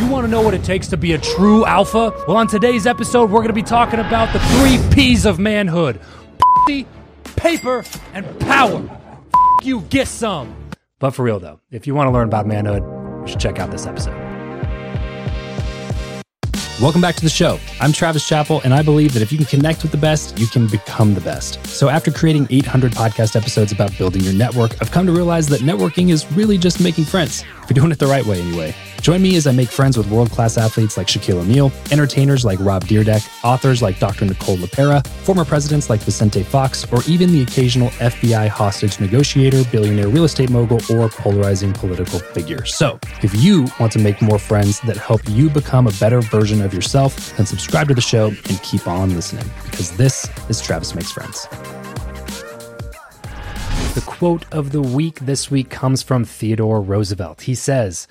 you want to know what it takes to be a true alpha? Well, on today's episode, we're going to be talking about the three P's of manhood Pussy, paper, and power. F- you get some. But for real, though, if you want to learn about manhood, you should check out this episode. Welcome back to the show. I'm Travis Chappell, and I believe that if you can connect with the best, you can become the best. So, after creating 800 podcast episodes about building your network, I've come to realize that networking is really just making friends. If you're doing it the right way, anyway. Join me as I make friends with world class athletes like Shaquille O'Neal, entertainers like Rob Dyrdek, authors like Dr. Nicole LePera, former presidents like Vicente Fox, or even the occasional FBI hostage negotiator, billionaire real estate mogul, or polarizing political figure. So, if you want to make more friends that help you become a better version of yourself, then subscribe to the show and keep on listening because this is Travis Makes Friends. The quote of the week this week comes from Theodore Roosevelt. He says,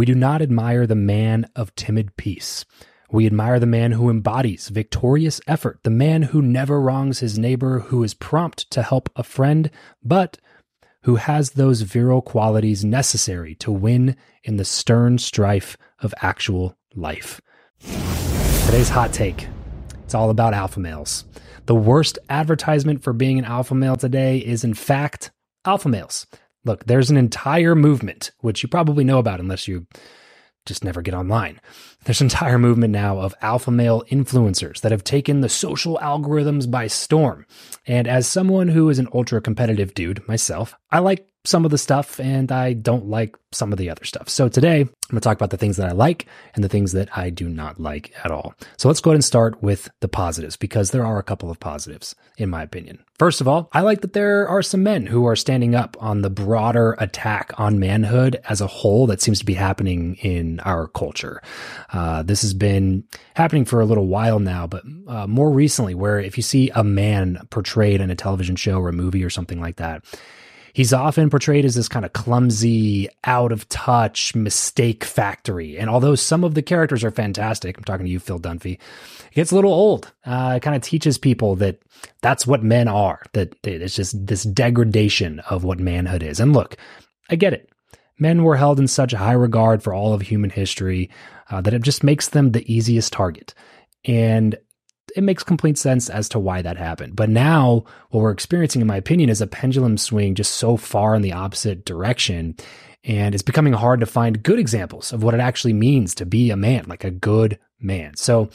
We do not admire the man of timid peace. We admire the man who embodies victorious effort, the man who never wrongs his neighbor, who is prompt to help a friend, but who has those virile qualities necessary to win in the stern strife of actual life. Today's hot take it's all about alpha males. The worst advertisement for being an alpha male today is, in fact, alpha males. Look, there's an entire movement, which you probably know about unless you just never get online. There's an entire movement now of alpha male influencers that have taken the social algorithms by storm. And as someone who is an ultra competitive dude myself, I like some of the stuff and I don't like some of the other stuff. So today I'm going to talk about the things that I like and the things that I do not like at all. So let's go ahead and start with the positives because there are a couple of positives in my opinion. First of all, I like that there are some men who are standing up on the broader attack on manhood as a whole that seems to be happening in our culture. Uh, this has been happening for a little while now, but uh, more recently, where if you see a man portrayed in a television show or a movie or something like that, he's often portrayed as this kind of clumsy, out of touch mistake factory. And although some of the characters are fantastic, I'm talking to you, Phil Dunphy, it gets a little old. Uh, it kind of teaches people that that's what men are, that it's just this degradation of what manhood is. And look, I get it. Men were held in such high regard for all of human history uh, that it just makes them the easiest target. And it makes complete sense as to why that happened. But now, what we're experiencing, in my opinion, is a pendulum swing just so far in the opposite direction. And it's becoming hard to find good examples of what it actually means to be a man, like a good man. So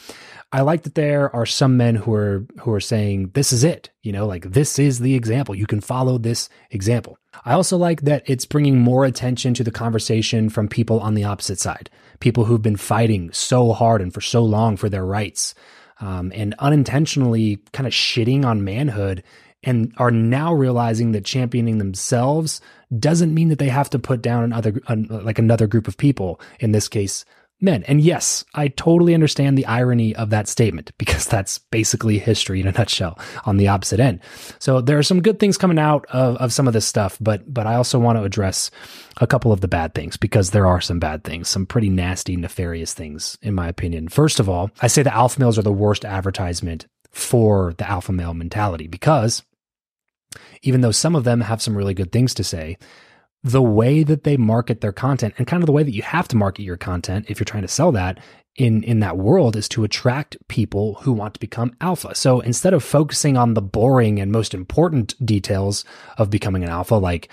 I like that there are some men who are who are saying this is it, you know, like this is the example. You can follow this example. I also like that it's bringing more attention to the conversation from people on the opposite side, people who've been fighting so hard and for so long for their rights um, and unintentionally kind of shitting on manhood and are now realizing that championing themselves doesn't mean that they have to put down another like another group of people. In this case men and yes i totally understand the irony of that statement because that's basically history in a nutshell on the opposite end. So there are some good things coming out of, of some of this stuff but but i also want to address a couple of the bad things because there are some bad things some pretty nasty nefarious things in my opinion. First of all i say the alpha males are the worst advertisement for the alpha male mentality because even though some of them have some really good things to say the way that they market their content and kind of the way that you have to market your content if you're trying to sell that in in that world is to attract people who want to become alpha. So instead of focusing on the boring and most important details of becoming an alpha like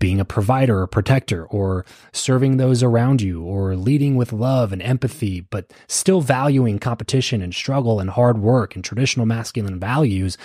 being a provider or protector or serving those around you or leading with love and empathy, but still valuing competition and struggle and hard work and traditional masculine values,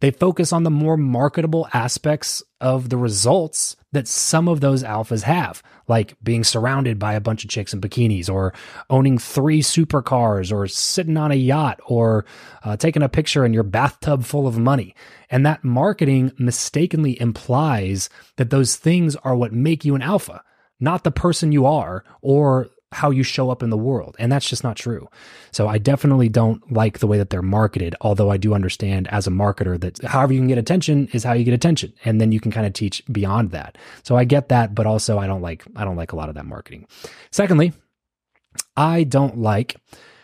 they focus on the more marketable aspects of the results that some of those alphas have, like being surrounded by a bunch of chicks in bikinis, or owning three supercars, or sitting on a yacht, or uh, taking a picture in your bathtub full of money. And that marketing mistakenly implies that those things are what make you an alpha, not the person you are or how you show up in the world. And that's just not true. So I definitely don't like the way that they're marketed, although I do understand as a marketer that however you can get attention is how you get attention. And then you can kind of teach beyond that. So I get that, but also I don't like I don't like a lot of that marketing. Secondly, I don't like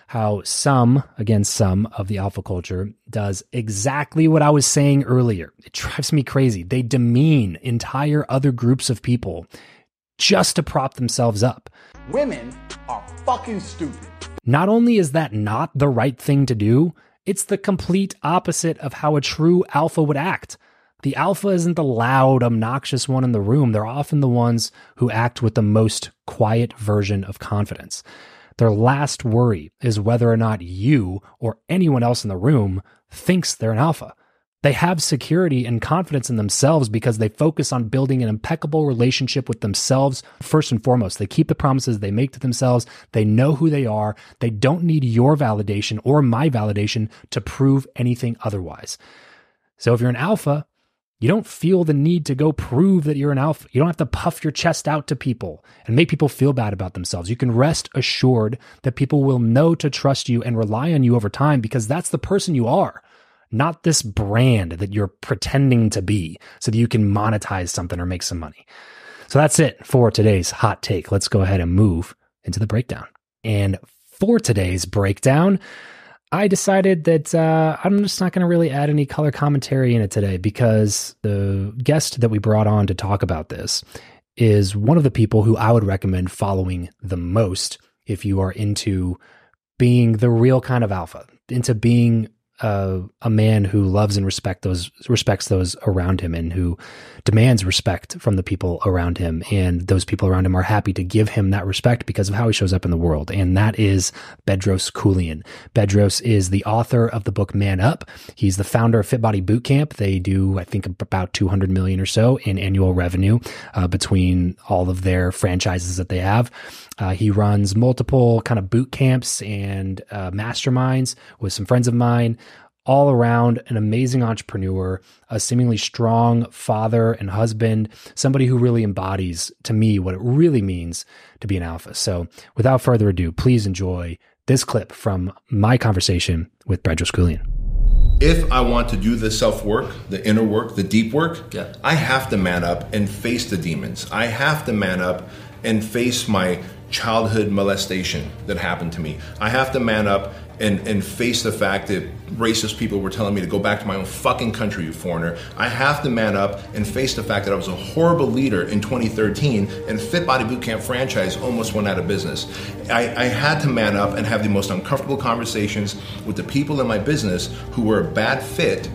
how some, again, some of the alpha culture does exactly what I was saying earlier. It drives me crazy. They demean entire other groups of people just to prop themselves up. Women are fucking stupid. Not only is that not the right thing to do, it's the complete opposite of how a true alpha would act. The alpha isn't the loud, obnoxious one in the room. They're often the ones who act with the most quiet version of confidence. Their last worry is whether or not you or anyone else in the room thinks they're an alpha. They have security and confidence in themselves because they focus on building an impeccable relationship with themselves first and foremost. They keep the promises they make to themselves. They know who they are. They don't need your validation or my validation to prove anything otherwise. So if you're an alpha, you don't feel the need to go prove that you're an alpha. You don't have to puff your chest out to people and make people feel bad about themselves. You can rest assured that people will know to trust you and rely on you over time because that's the person you are not this brand that you're pretending to be so that you can monetize something or make some money. So that's it for today's hot take. Let's go ahead and move into the breakdown. And for today's breakdown, I decided that uh, I'm just not going to really add any color commentary in it today because the guest that we brought on to talk about this is one of the people who I would recommend following the most if you are into being the real kind of alpha, into being uh, a man who loves and respect those respects those around him and who demands respect from the people around him and those people around him are happy to give him that respect because of how he shows up in the world and that is Bedros Keuilian. Bedros is the author of the book Man Up. He's the founder of Fit Body Bootcamp. They do I think about 200 million or so in annual revenue uh, between all of their franchises that they have. Uh, he runs multiple kind of boot camps and uh, masterminds with some friends of mine. All around an amazing entrepreneur, a seemingly strong father and husband, somebody who really embodies to me what it really means to be an alpha. So, without further ado, please enjoy this clip from my conversation with Bedros Keuilian if I want to do the self work, the inner work, the deep work, yeah. I have to man up and face the demons. I have to man up and face my childhood molestation that happened to me. I have to man up and, and face the fact that racist people were telling me to go back to my own fucking country, you foreigner. I have to man up and face the fact that I was a horrible leader in 2013 and Fit Body Bootcamp franchise almost went out of business. I, I had to man up and have the most uncomfortable conversations with the people in my business who were a bad fit,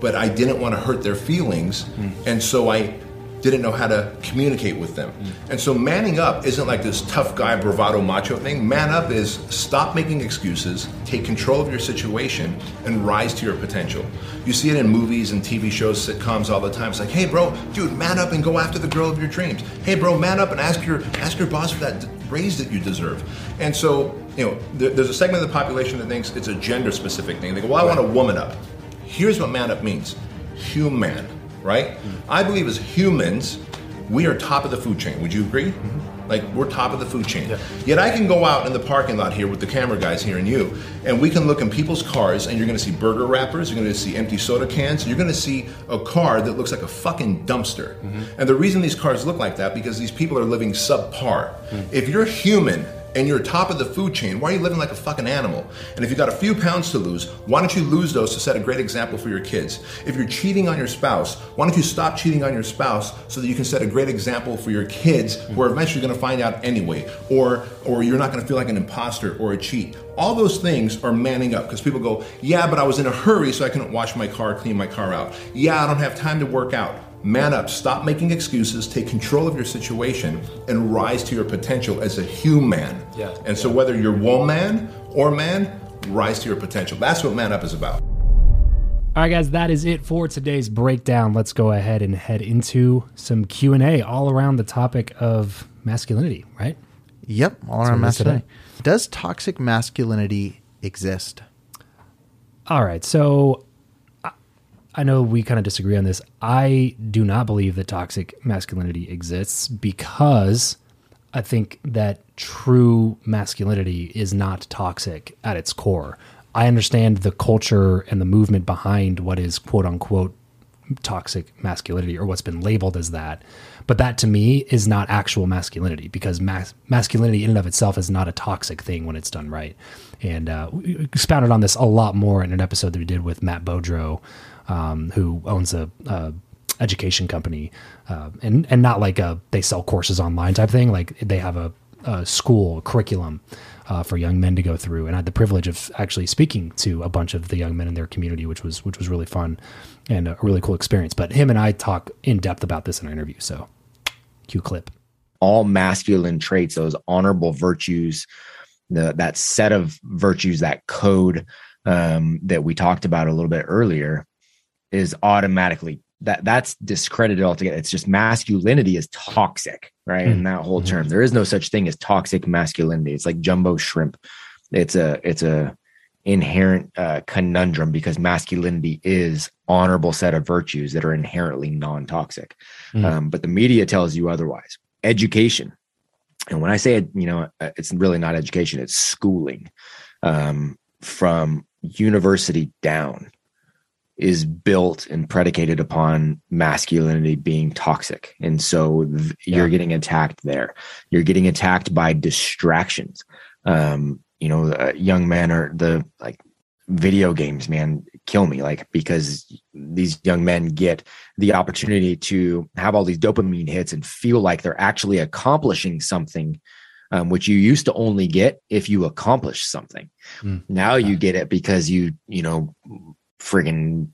but I didn't want to hurt their feelings. Mm. And so I didn't know how to communicate with them. Mm. And so manning up isn't like this tough guy bravado macho thing. Man up is stop making excuses, take control of your situation, and rise to your potential. You see it in movies and TV shows, sitcoms all the time. It's like, hey bro, dude, man up and go after the girl of your dreams. Hey bro, man up and ask your ask your boss for that raise that you deserve. And so, you know, there's a segment of the population that thinks it's a gender specific thing. They go, well, I want a woman up. Here's what man up means human right? Mm-hmm. I believe as humans, we are top of the food chain. Would you agree? Mm-hmm. Like we're top of the food chain. Yeah. Yet I can go out in the parking lot here with the camera guys here and you, and we can look in people's cars, and you're going to see burger wrappers, you're going to see empty soda cans, you're going to see a car that looks like a fucking dumpster. Mm-hmm. And the reason these cars look like that because these people are living subpar. Mm-hmm. If you're human and you're top of the food chain, why are you living like a fucking animal? And if you got a few pounds to lose, why don't you lose those to set a great example for your kids? If you're cheating on your spouse, why don't you stop cheating on your spouse so that you can set a great example for your kids who are eventually going to find out anyway, or or you're not going to feel like an imposter or a cheat. All those things are manning up because people go, yeah, but I was in a hurry so I couldn't wash my car, clean my car out. Yeah, I don't have time to work out man up, stop making excuses, take control of your situation, and rise to your potential as a human. Yeah. And so, whether you're woman or man, rise to your potential. That's what man up is about. All right, guys, that is it for today's breakdown. Let's go ahead and head into some Q and A all around the topic of masculinity. Right? Yep, all around masculinity. Does toxic masculinity exist? All right, so I know we kind of disagree on this. I do not believe that toxic masculinity exists because I think that true masculinity is not toxic at its core. I understand the culture and the movement behind what is quote unquote toxic masculinity or what's been labeled as that. But that to me is not actual masculinity because mas- masculinity in and of itself is not a toxic thing when it's done right. And uh, we expounded on this a lot more in an episode that we did with Matt Beaudreau um, who owns a, a, education company, uh, and and not like a they sell courses online type thing. Like they have a, a school curriculum uh, for young men to go through, and I had the privilege of actually speaking to a bunch of the young men in their community, which was which was really fun and a really cool experience. But him and I talk in depth about this in our interview. So, cue clip. All masculine traits, those honorable virtues, the, that set of virtues, that code um, that we talked about a little bit earlier, is automatically that that's discredited altogether. It's just masculinity is toxic, right? And that whole term, there is no such thing as toxic masculinity. It's like jumbo shrimp. It's a it's a inherent uh, conundrum because masculinity is honorable set of virtues that are inherently non-toxic. Mm-hmm. Um, but the media tells you otherwise. Education, and when I say it, you know, uh, it's really not education; it's schooling um, from university down is built and predicated upon masculinity being toxic. And so th- yeah. you're getting attacked there. You're getting attacked by distractions. Um, you know, uh, young men are the like video games, man, kill me. Like, because these young men get the opportunity to have all these dopamine hits and feel like they're actually accomplishing something um, which you used to only get if you accomplish something. Mm. Now you get it because you, you know, friggin'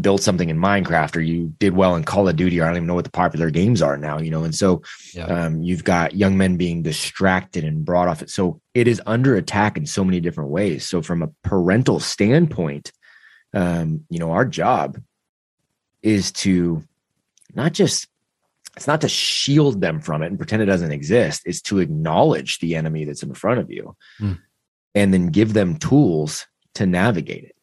built something in Minecraft or you did well in Call of Duty or I don't even know what the popular games are now, you know. And so yeah. um, you've got young men being distracted and brought off it. So it is under attack in so many different ways. So from a parental standpoint, um, you know, our job is to not just it's not to shield them from it and pretend it doesn't exist. It's to acknowledge the enemy that's in front of you mm. and then give them tools to navigate it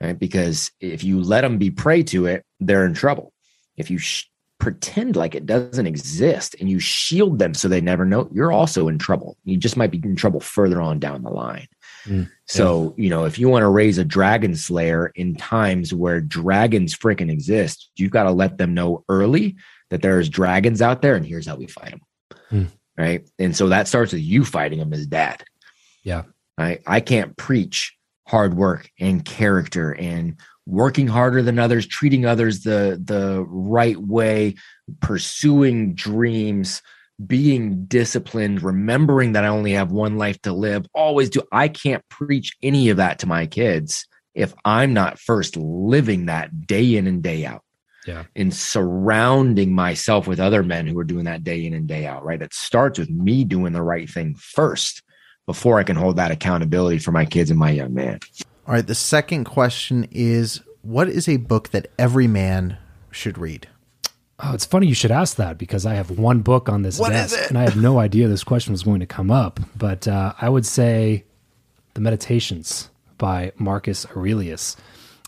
right? Because if you let them be prey to it, they're in trouble. If you sh- pretend like it doesn't exist and you shield them so they never know, you're also in trouble. You just might be in trouble further on down the line. Mm, so, yeah. you know, if you want to raise a dragon slayer in times where dragons freaking exist, you've got to let them know early that there's dragons out there and here's how we fight them. Mm. Right. And so that starts with you fighting them as dad. Yeah. I, I can't preach hard work and character and working harder than others, treating others the the right way, pursuing dreams, being disciplined, remembering that I only have one life to live. Always do I can't preach any of that to my kids if I'm not first living that day in and day out. Yeah. And surrounding myself with other men who are doing that day in and day out, right? It starts with me doing the right thing first before I can hold that accountability for my kids and my young man. All right. The second question is what is a book that every man should read? Oh, it's funny you should ask that because I have one book on this what desk and I had no idea this question was going to come up. But uh, I would say The Meditations by Marcus Aurelius.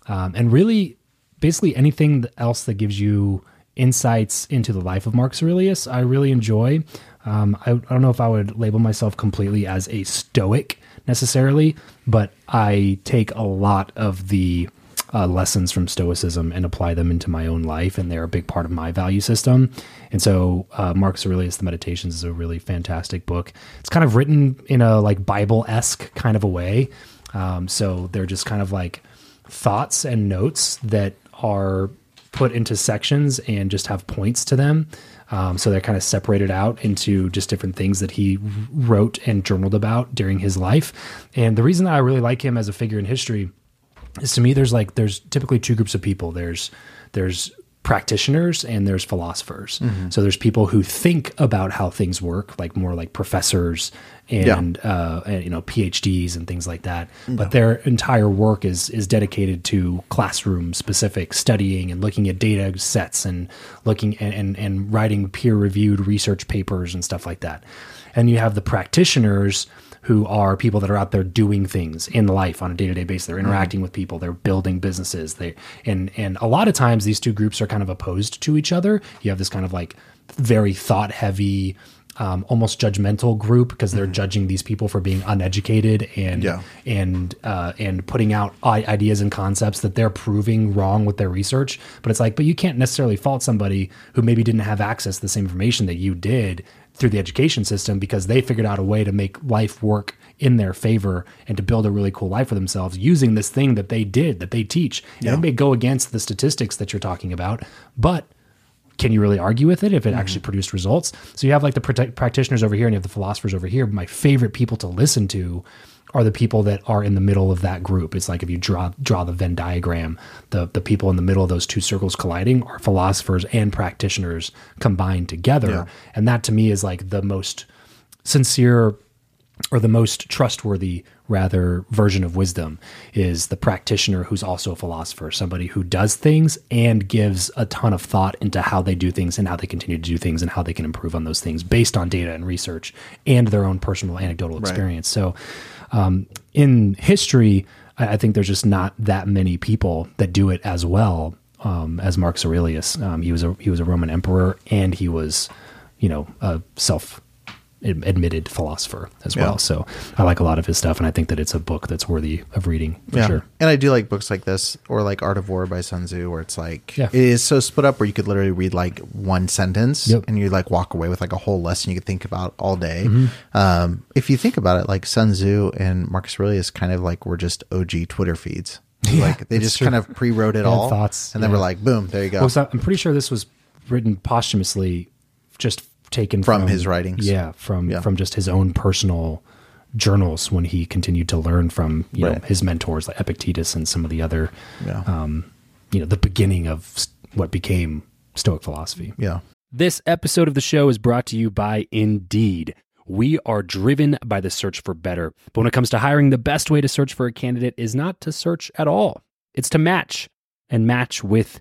Um, and really, basically anything else that gives you insights into the life of Marcus Aurelius, I really enjoy. Um, I, I, don't know if I would label myself completely as a stoic necessarily, but I take a lot of the uh, lessons from Stoicism and apply them into my own life, and they're a big part of my value system. And so, uh, Marcus Aurelius, The Meditations, is a really fantastic book. It's kind of written in a like Bible esque kind of a way. Um, so they're just kind of like thoughts and notes that are put into sections and just have points to them. Um, so they're kind of separated out into just different things that he wrote and journaled about during his life. And the reason that I really like him as a figure in history is to me, there's like, there's typically two groups of people. There's, there's practitioners and there's philosophers. Mm-hmm. So there's people who think about how things work, like more like professors and, yeah. uh, and you know PhDs and things like that. Yeah. But their entire work is is dedicated to classroom specific studying and looking at data sets and looking and, and, and writing peer reviewed research papers and stuff like that. And you have the practitioners who are people that are out there doing things in life on a day-to-day basis. They're mm-hmm. interacting mm-hmm. with people, they're building businesses. They and and a lot of times these two groups are kind of opposed to each other. You have this kind of like very thought heavy um, almost judgmental group because they're mm-hmm. judging these people for being uneducated and yeah. and uh, and putting out ideas and concepts that they're proving wrong with their research. But it's like, but you can't necessarily fault somebody who maybe didn't have access to the same information that you did through the education system because they figured out a way to make life work in their favor and to build a really cool life for themselves using this thing that they did that they teach. And it may go against the statistics that you're talking about, but can you really argue with it if it actually mm-hmm. produced results? So you have like the practi- practitioners over here and you have the philosophers over here. My favorite people to listen to are the people that are in the middle of that group. It's like if you draw draw the Venn diagram, the the people in the middle of those two circles colliding are philosophers and practitioners combined together. And that to me is like the most sincere or the most trustworthy rather version of wisdom is the practitioner who's also a philosopher somebody who does things and gives a ton of thought into how they do things and how they continue to do things and how they can improve on those things based on data and research and their own personal anecdotal experience. So um, in history I, I think there's just not that many people that do it as well um, as Marcus Aurelius. Um, he was a he was a Roman emperor and he was you know a self admitted philosopher as well. Yeah. So I like a lot of his stuff, and I think that it's a book that's worthy of reading for sure. And I do like books like this or like Art of War by Sun Tzu, where it's like Yeah. it is so split up where you could literally read like one sentence Yep. and you like walk away with like a whole lesson you could think about all day. Mm-hmm. Um, if you think about it, like Sun Tzu and Marcus Aurelius kind of like were just OG Twitter feeds. like they just true. kind of pre-wrote it all, thoughts, and then yeah. we're like, boom, there you go. Well, so I'm pretty sure this was written posthumously, just taken From his writings. Yeah, from Yeah. from just his own personal journals when he continued to learn from you know his mentors like Epictetus and some of the other, Yeah. um, you know, the beginning of what became Stoic philosophy. yeah. This episode of the show is brought to you by Indeed. We are driven by the search for better. But when it comes to hiring, the best way to search for a candidate is not to search at all, it's to match and match with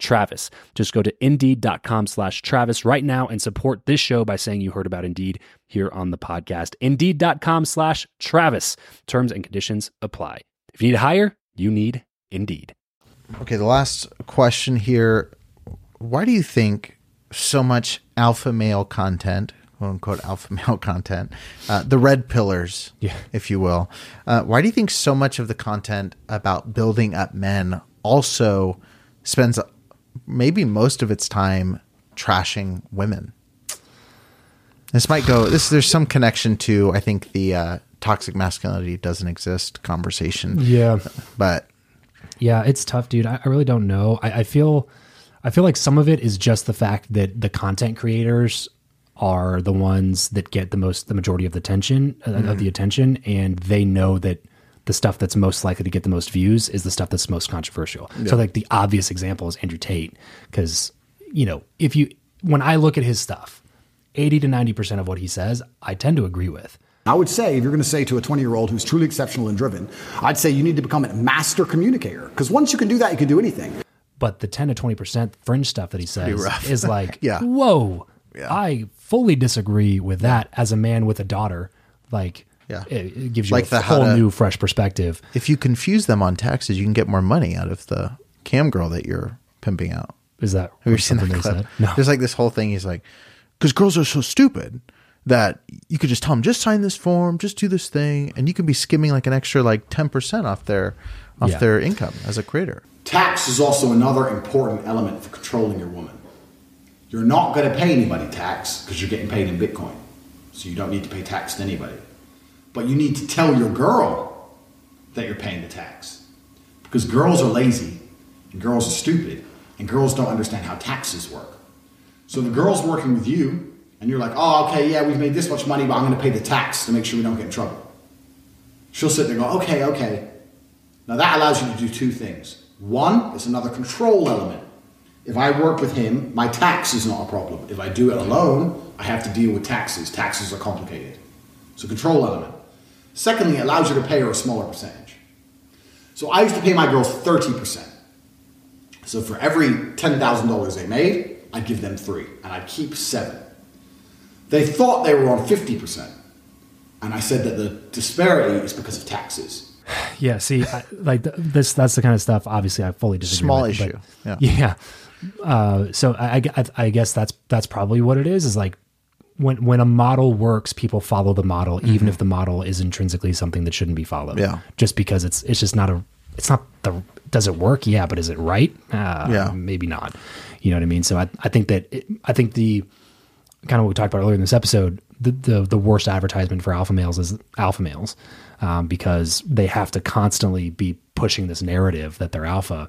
Travis. Just go to indeed.com slash Travis right now and support this show by saying you heard about Indeed here on the podcast. Indeed.com slash Travis. Terms and conditions apply. If you need to hire, you need Indeed. Okay, the last question here. Why do you think so much alpha male content, quote unquote alpha male content, uh, the red pillers, Yeah. if you will, uh, why do you think so much of the content about building up men also spends maybe most of its time trashing women? This might go. This there's some connection to I think the uh, toxic masculinity doesn't exist conversation. Yeah. but Yeah, it's tough, dude. I, I really don't know. I, I feel, I feel like some of it is just the fact that the content creators are the ones that get the most, the majority of the attention, uh, of the attention, and they know that the stuff that's most likely to get the most views is the stuff that's most controversial. So, like the obvious example is Andrew Tate, because you know, if you when I look at his stuff, eighty to ninety percent of what he says, I tend to agree with. I would say, if you're going to say to a 20 year old who's truly exceptional and driven, I'd say you need to become a master communicator. Because once you can do that, you can do anything. but the 10 to 20% fringe stuff that he says is like, Yeah. whoa, I fully disagree with that as a man with a daughter. Like, Yeah. it, it gives you Like a the whole to- new, fresh perspective. if you confuse them on taxes, you can get more money out of the cam girl that you're pimping out. Is that Have you seen something that clip? said? No. There's like this whole thing. He's like, because girls are so stupid that you could just tell them, just sign this form, just do this thing, and you can be skimming like an extra like ten percent off their off Yeah. their income as a creator. Tax is also another important element for controlling your woman. You're not going to pay anybody tax because you're getting paid in Bitcoin. So you don't need to pay tax to anybody. But you need to tell your girl that you're paying the tax. Because girls are lazy and girls are stupid and girls don't understand how taxes work. So the girl's working with you and you're like, oh, okay, yeah, we've made this much money, but I'm going to pay the tax to make sure we don't get in trouble. She'll sit there and go, okay, okay. Now that allows you to do two things. One, is another control element. If I work with him, my tax is not a problem. If I do it alone, I have to deal with taxes. Taxes are complicated. So control element. Secondly, it allows you to pay her a smaller percentage. So I used to pay my girls 30%. So for every $10,000 they made, I'd give them three, and I'd keep seven. They thought they were on 50%. And I said that the disparity is because of taxes. Yeah, see, I, like this, that's the kind of stuff. Obviously, I fully disagree. Small with, but issue, yeah. yeah. Uh, so I, I, I guess that's that's probably what it is. Is like when when a model works, people follow the model, even if the model is intrinsically something that shouldn't be followed. Mm-hmm. Yeah. just because it's it's just not a it's not the does it work? Yeah, but is it right? Uh, Yeah. maybe not. You know what I mean? So I I think that it, I think the kind of what we talked about earlier in this episode, the, the the worst advertisement for alpha males is alpha males, um, because they have to constantly be pushing this narrative that they're alpha.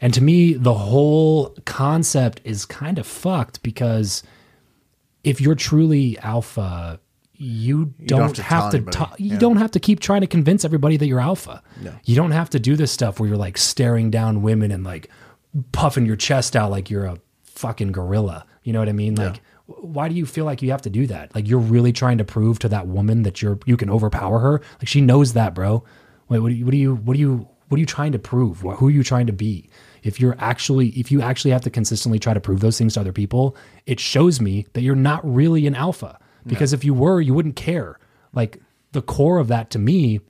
And to me, the whole concept is kind of fucked because if you're truly alpha, you don't, don't have to have to. ta- you Yeah. don't have to keep trying to convince everybody that you're alpha. No. You don't have to do this stuff where you're like staring down women and like puffing your chest out like you're a fucking gorilla. You know what I mean? Like, wh- why do you feel like you have to do that? Like, you're really trying to prove to that woman that you're you can overpower her. Like, she knows that, bro. Wait, what do you what do you what do you what are you trying to prove? Wh- Who are you trying to be? If you're actually if you actually have to consistently try to prove those things to other people, it shows me that you're not really an alpha. Because if you were, you wouldn't care. Like the core of that to me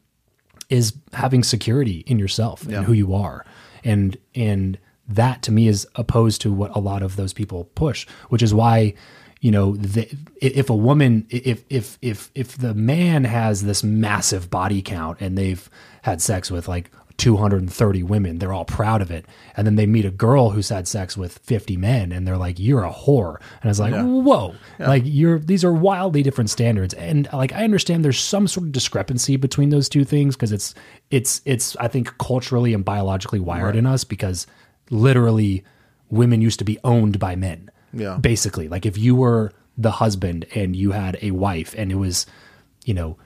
is having security in yourself and who you are and and that to me is opposed to what a lot of those people push which is why you know the, if a woman if if if if the man has this massive body count and they've had sex with like 230 women. They're all proud of it. And then they meet a girl who's had sex with 50 men and they're like you're a whore. And it's like whoa. Like you're these are wildly different standards. And like i understand there's some sort of discrepancy between those two things because it's it's it's i think culturally and biologically wired in us because literally women used to be owned by men Yeah. basically. Like if you were the husband and you had a wife and it was you know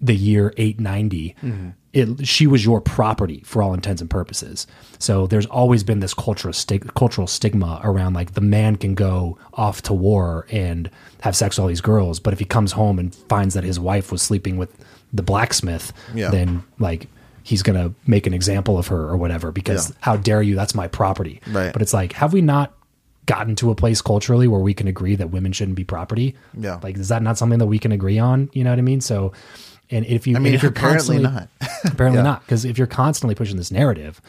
the year 890 mm-hmm. It, she was your property for all intents and purposes so there's always been this cultural stig- cultural stigma around like the man can go off to war and have sex with all these girls but if he comes home and finds that his wife was sleeping with the blacksmith Yeah. then like he's gonna make an example of her or whatever because Yeah. how dare you that's my property Right. but it's like have we not gotten to a place culturally where we can agree that women shouldn't be property Yeah. like is that not something that we can agree on you know what i mean so and if you, I mean, if you're apparently not. apparently Yeah. not because if you're constantly pushing this narrative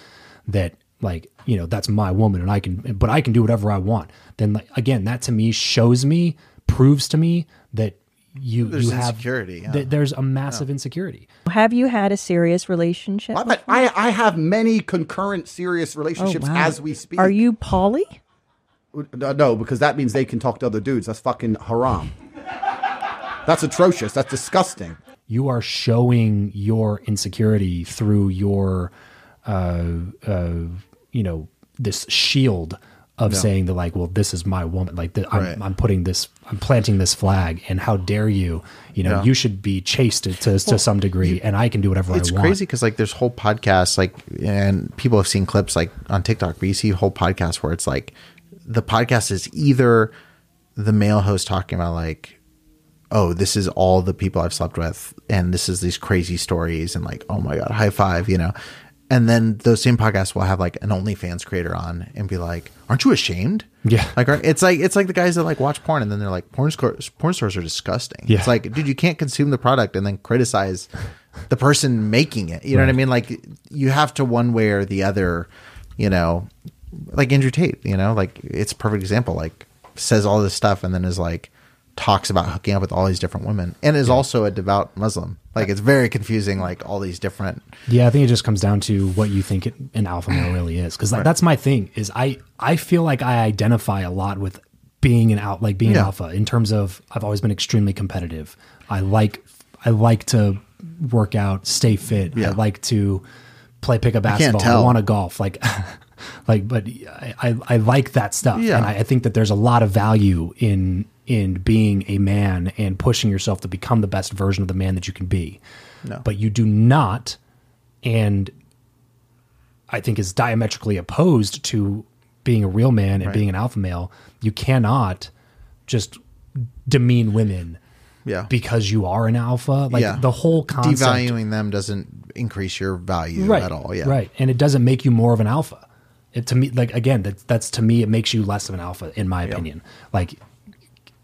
that like you know that's my woman and i can but i can do whatever i want then like again that to me shows me proves to me that you There's you have insecurity, yeah. that there's a massive insecurity Have you had a serious relationship? I, I, I have many concurrent serious Oh, relationships wow. as we speak. Are you poly? Uh, No, because that means they can talk to other dudes. That's fucking haram. That's atrocious. That's disgusting. You are showing your insecurity through your uh uh you know this shield of saying that like well this is my woman like the, I'm, Right. I'm putting this i'm planting this flag and how dare you you know you should be chased to to, to some degree and i can do whatever it's i want. It's crazy because like there's whole podcasts like and people have seen clips like on tiktok but you see whole podcasts where it's like the podcast is either the male host talking about like oh this is all the people i've slept with and this is these crazy stories and like oh my god high five you know and then those same podcasts will have like an OnlyFans creator on and be like, "Aren't you ashamed?" Yeah. like it's like it's like the guys that like watch porn and then they're like, "Porn stores, porn stores are disgusting." Yeah. It's like, dude, you can't consume the product and then criticize the person making it. You know what I mean? Like you have to one way or the other, you know, like Andrew Tate, you know, like it's a perfect example. Like says all this stuff and then is like talks about hooking up with all these different women and is also a devout Muslim. Like it's very confusing. Like all these different. Yeah, I think it just comes down to what you think it- an alpha male really is, because that's my thing. Is I I feel like I identify a lot with being an out like being Yeah. an alpha in terms of I've always been extremely competitive. I like I like to work out, stay fit. Yeah. I like to play pickup basketball. I tell. want to golf. Like like, but I, I I like that stuff, Yeah. and I, I think that there's a lot of value in in being a man and pushing yourself to become the best version of the man that you can be. No. But you do not, and I think is diametrically opposed to being a real man and being an alpha male. You cannot just demean women Yeah. because you are an alpha. Like yeah. the whole concept, Devaluing them doesn't increase your value right, at all. Yeah. right, and it doesn't make you more of an alpha. It to me, like again, that, that's to me, it makes you less of an alpha, in my opinion. Like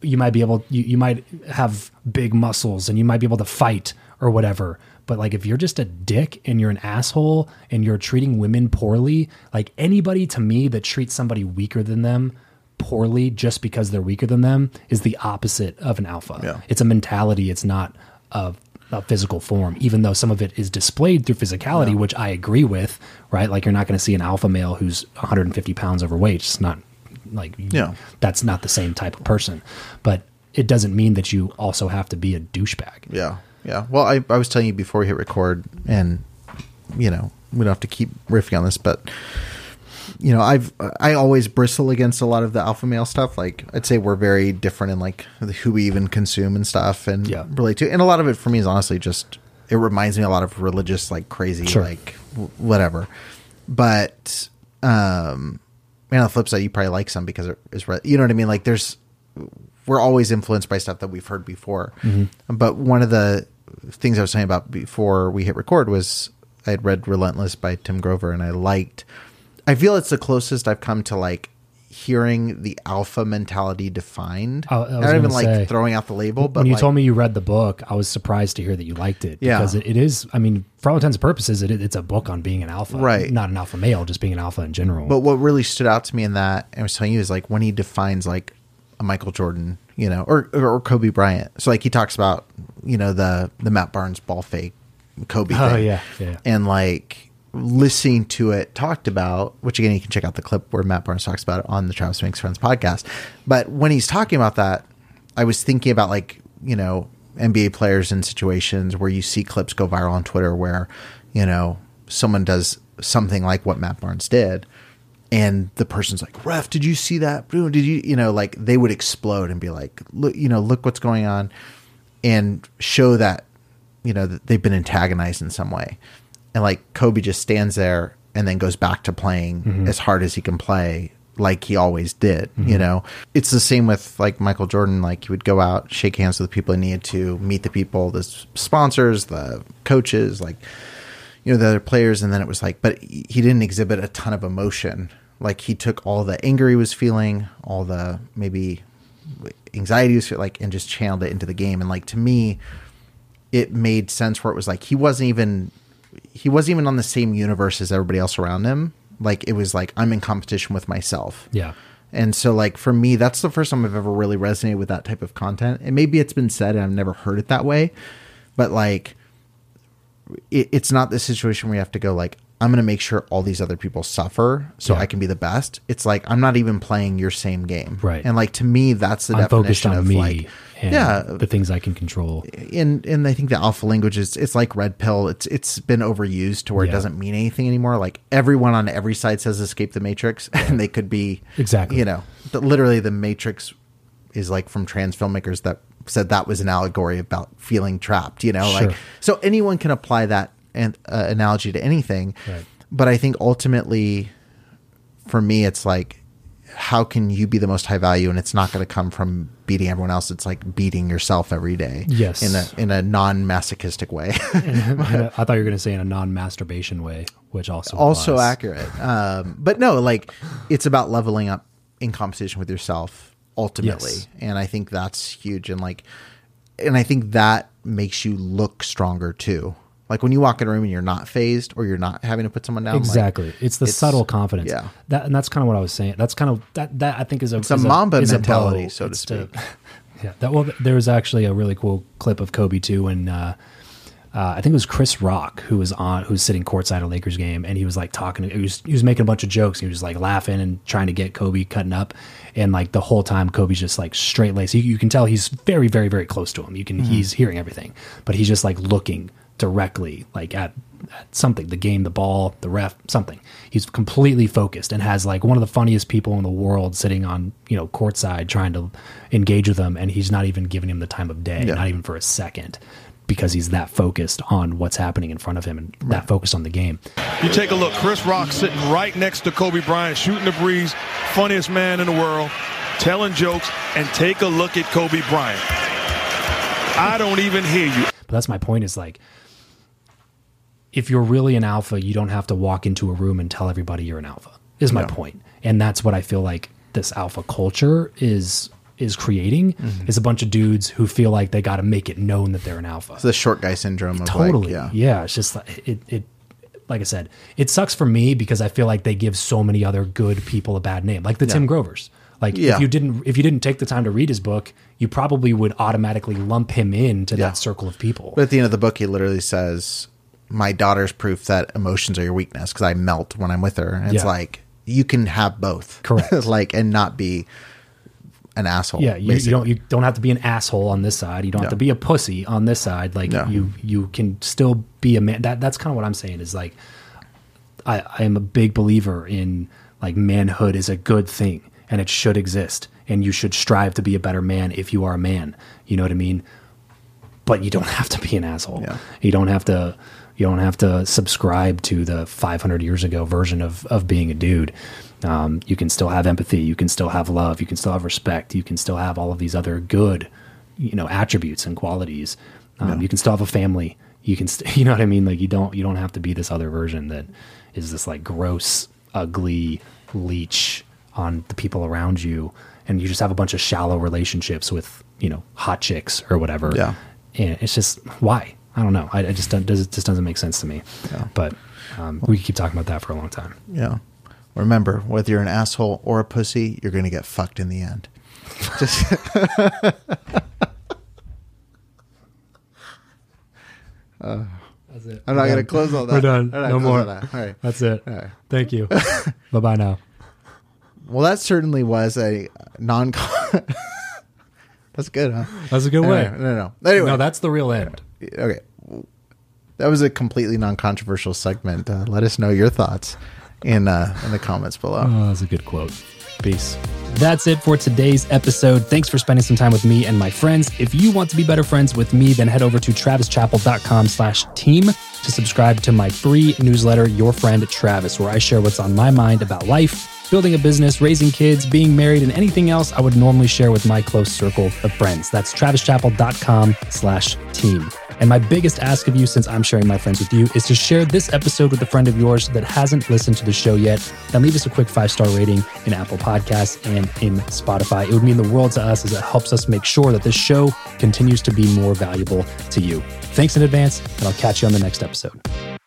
you might be able, you, you might have big muscles and you might be able to fight or whatever. But like if you're just a dick and you're an asshole and you're treating women poorly, like anybody to me that treats somebody weaker than them poorly just because they're weaker than them is the opposite of an alpha. Yeah. It's a mentality. It's not a, a physical form, even though some of it is displayed through physicality, which I agree with, right? Like you're not going to see an alpha male who's 150 pounds overweight. It's not like, Yeah. that's not the same type of person. But it doesn't mean that you also have to be a douchebag. Yeah. Yeah. Well, I, I was telling you before we hit record, and you know we don't have to keep riffing on this, but you know I've I always bristle against a lot of the alpha male stuff. Like I'd say we're very different in like who we even consume and stuff, and Yeah. relate to. And a lot of it for me is honestly just it reminds me a lot of religious like crazy Sure. like w- whatever. But um, and on the flip side, you probably like some because it is re- you know what I mean. Like there's we're always influenced by stuff that we've heard before. But one of the things I was talking about before we hit record was I had read Relentless by Tim Grover and I liked I feel it's the closest I've come to like hearing the alpha mentality defined. I- I was Not even gonna like throwing out the label, but when you like, told me you read the book, I was surprised to hear that you liked it. Yeah. Because it, it is, I mean, for all intents and purposes, it, it's a book on being an alpha. Right. Not an alpha male, just being an alpha in general. But what really stood out to me in that, and I was telling you, is like when he defines like a Michael Jordan, you know, or or Kobe Bryant. So like he talks about, you know, the the Matt Barnes ball fake Kobe. Oh, thing. yeah, yeah. And like listening to it talked about, which again you can check out the clip where Matt Barnes talks about it on the Travis Makes Friends podcast. But when he's talking about that, I was thinking about like you know NBA players in situations where you see clips go viral on Twitter where you know someone does something like what Matt Barnes did, and the person's like, "Ref, did you see that? Did you you know like they would explode and be like, look, you know, look what's going on, and show that you know that they've been antagonized in some way, and like Kobe just stands there and then goes back to playing mm-hmm. as hard as he can play like he always did you mm-hmm. know? It's the same with like michael jordan like he would go out shake hands with the people he needed to meet the people the sponsors the coaches like you know the other players and then it was like but he he didn't exhibit a ton of emotion. Like he took all the anger he was feeling all the maybe anxiety he was feeling like and just channeled it into the game. And like to me it made sense where it was like he wasn't even he wasn't even on the same universe as everybody else around him. Like it was like i'm in competition with myself. Yeah. and so like for me that's the first time i've ever really resonated with that type of content. And maybe it's been said and i've never heard it that way but like it, it's not the situation where you have to go like i'm going to make sure all these other people suffer so Yeah. i can be the best it's like i'm not even playing your same game Right. and like to me that's the I'm definition on of me like yeah the things I can control. and and I think the alpha language is it's like red pill. It's it's been overused to where Yeah. it doesn't mean anything anymore. Like everyone on every side says escape the matrix, and they could be Exactly. You know, literally the matrix is like from trans filmmakers that said that was an allegory about feeling trapped. You know, like so anyone can apply that an, uh, analogy to anything. Right. But I think ultimately, for me, it's like how can you be the most high value and it's not going to come from beating everyone else it's like beating yourself every day Yes. in a in a non-masochistic way I thought you were going to say in a non-masturbation way, which also also applies. accurate um but no like it's about leveling up in competition with yourself ultimately Yes. and i think that's huge and like and i think that makes you look stronger too Like when you walk in a room and you're not phased or you're not having to put someone down. like, Exactly. it's the it's- subtle confidence. yeah. That and that's kind of what I was saying. That's kind of that that I think is a It's a is Mamba is mentality, bow. so to speak. yeah. That well, there was actually a really cool clip of Kobe too, and uh, uh, I think it was Chris Rock who was on who was sitting courtside at a Lakers game, and he was like talking. He was he was making a bunch of jokes. He was just like laughing and trying to get Kobe cutting up, and like the whole time Kobe's just like straight laced. You, you can tell he's very very very close to him. You can Mm-hmm. he's hearing everything, but he's just like looking directly like at, at something the game the ball the ref something he's completely focused and has like one of the funniest people in the world sitting on you know courtside trying to engage with him and he's not even giving him the time of day Yeah. not even for a second because he's that focused on what's happening in front of him and that focused on the game You take a look, Chris Rock sitting right next to Kobe Bryant, shooting the breeze, funniest man in the world, telling jokes, and take a look at Kobe Bryant. I don't even hear you. But that's my point is like if you're really an alpha, you don't have to walk into a room and tell everybody you're an alpha. Is my point. And that's what I feel like this alpha culture is is creating Mm-hmm. is a bunch of dudes who feel like they got to make it known that they're an alpha. It's the short guy syndrome of totally. like, yeah. yeah, it's just like it it like I said, it sucks for me because I feel like they give so many other good people a bad name. Like the Tim Grovers. Like Yeah. if you didn't if you didn't take the time to read his book, you probably would automatically lump him into Yeah. that circle of people. But at the end of the book, he literally says, "My daughter's proof that emotions are your weakness because I melt when I'm with her." And it's Yeah. like you can have both, Correct. like and not be an asshole. Yeah, you, you don't you don't have to be an asshole on this side. You don't have to be a pussy on this side. Like No. you you can still be a man. That that's kind of what I'm saying is like I I am a big believer in like manhood is a good thing and it should exist and you should strive to be a better man if you are a man. You know what I mean? But you don't have to be an asshole. Yeah. You don't have to you don't have to subscribe to the 500 years ago version of of being a dude. Um, you can still have empathy. You can still have love. You can still have respect. You can still have all of these other good, you know, attributes and qualities. Um, You can still have a family. You can, st- you know what I mean? Like you don't, you don't have to be this other version that is this like gross, ugly leech on the people around you, and you just have a bunch of shallow relationships with, you know, hot chicks or whatever. Yeah. And it's just why I don't know. I, I just don't. Does it just doesn't make sense to me. But um, we could keep talking about that for a long time. Yeah. Remember, whether you're an asshole or a pussy, you're going to get fucked in the end. Just That's it. I'm not going to close all that. We're done. I'm not No closing more. that. All right. That's it. All right. Thank you. bye bye now. Well, that certainly was a non. That's good, huh? That's a good way. No, no, no. Anyway, No, that's the real end. okay. That was a completely non-controversial segment. Uh, let us know your thoughts in uh, in the comments below. Oh, that's a good quote. Peace. That's it for today's episode. Thanks for spending some time with me and my friends. If you want to be better friends with me, then head over to travischappell.com slash team to subscribe to my free newsletter, Your Friend Travis, where I share what's on my mind about life, building a business, raising kids, being married, and anything else I would normally share with my close circle of friends. That's travischappell.com slash team. And my biggest ask of you, since I'm sharing my friends with you, is to share this episode with a friend of yours that hasn't listened to the show yet. And leave us a quick five star rating in Apple Podcasts and in Spotify. It would mean the world to us as it helps us make sure that this show continues to be more valuable to you. Thanks in advance, and I'll catch you on the next episode.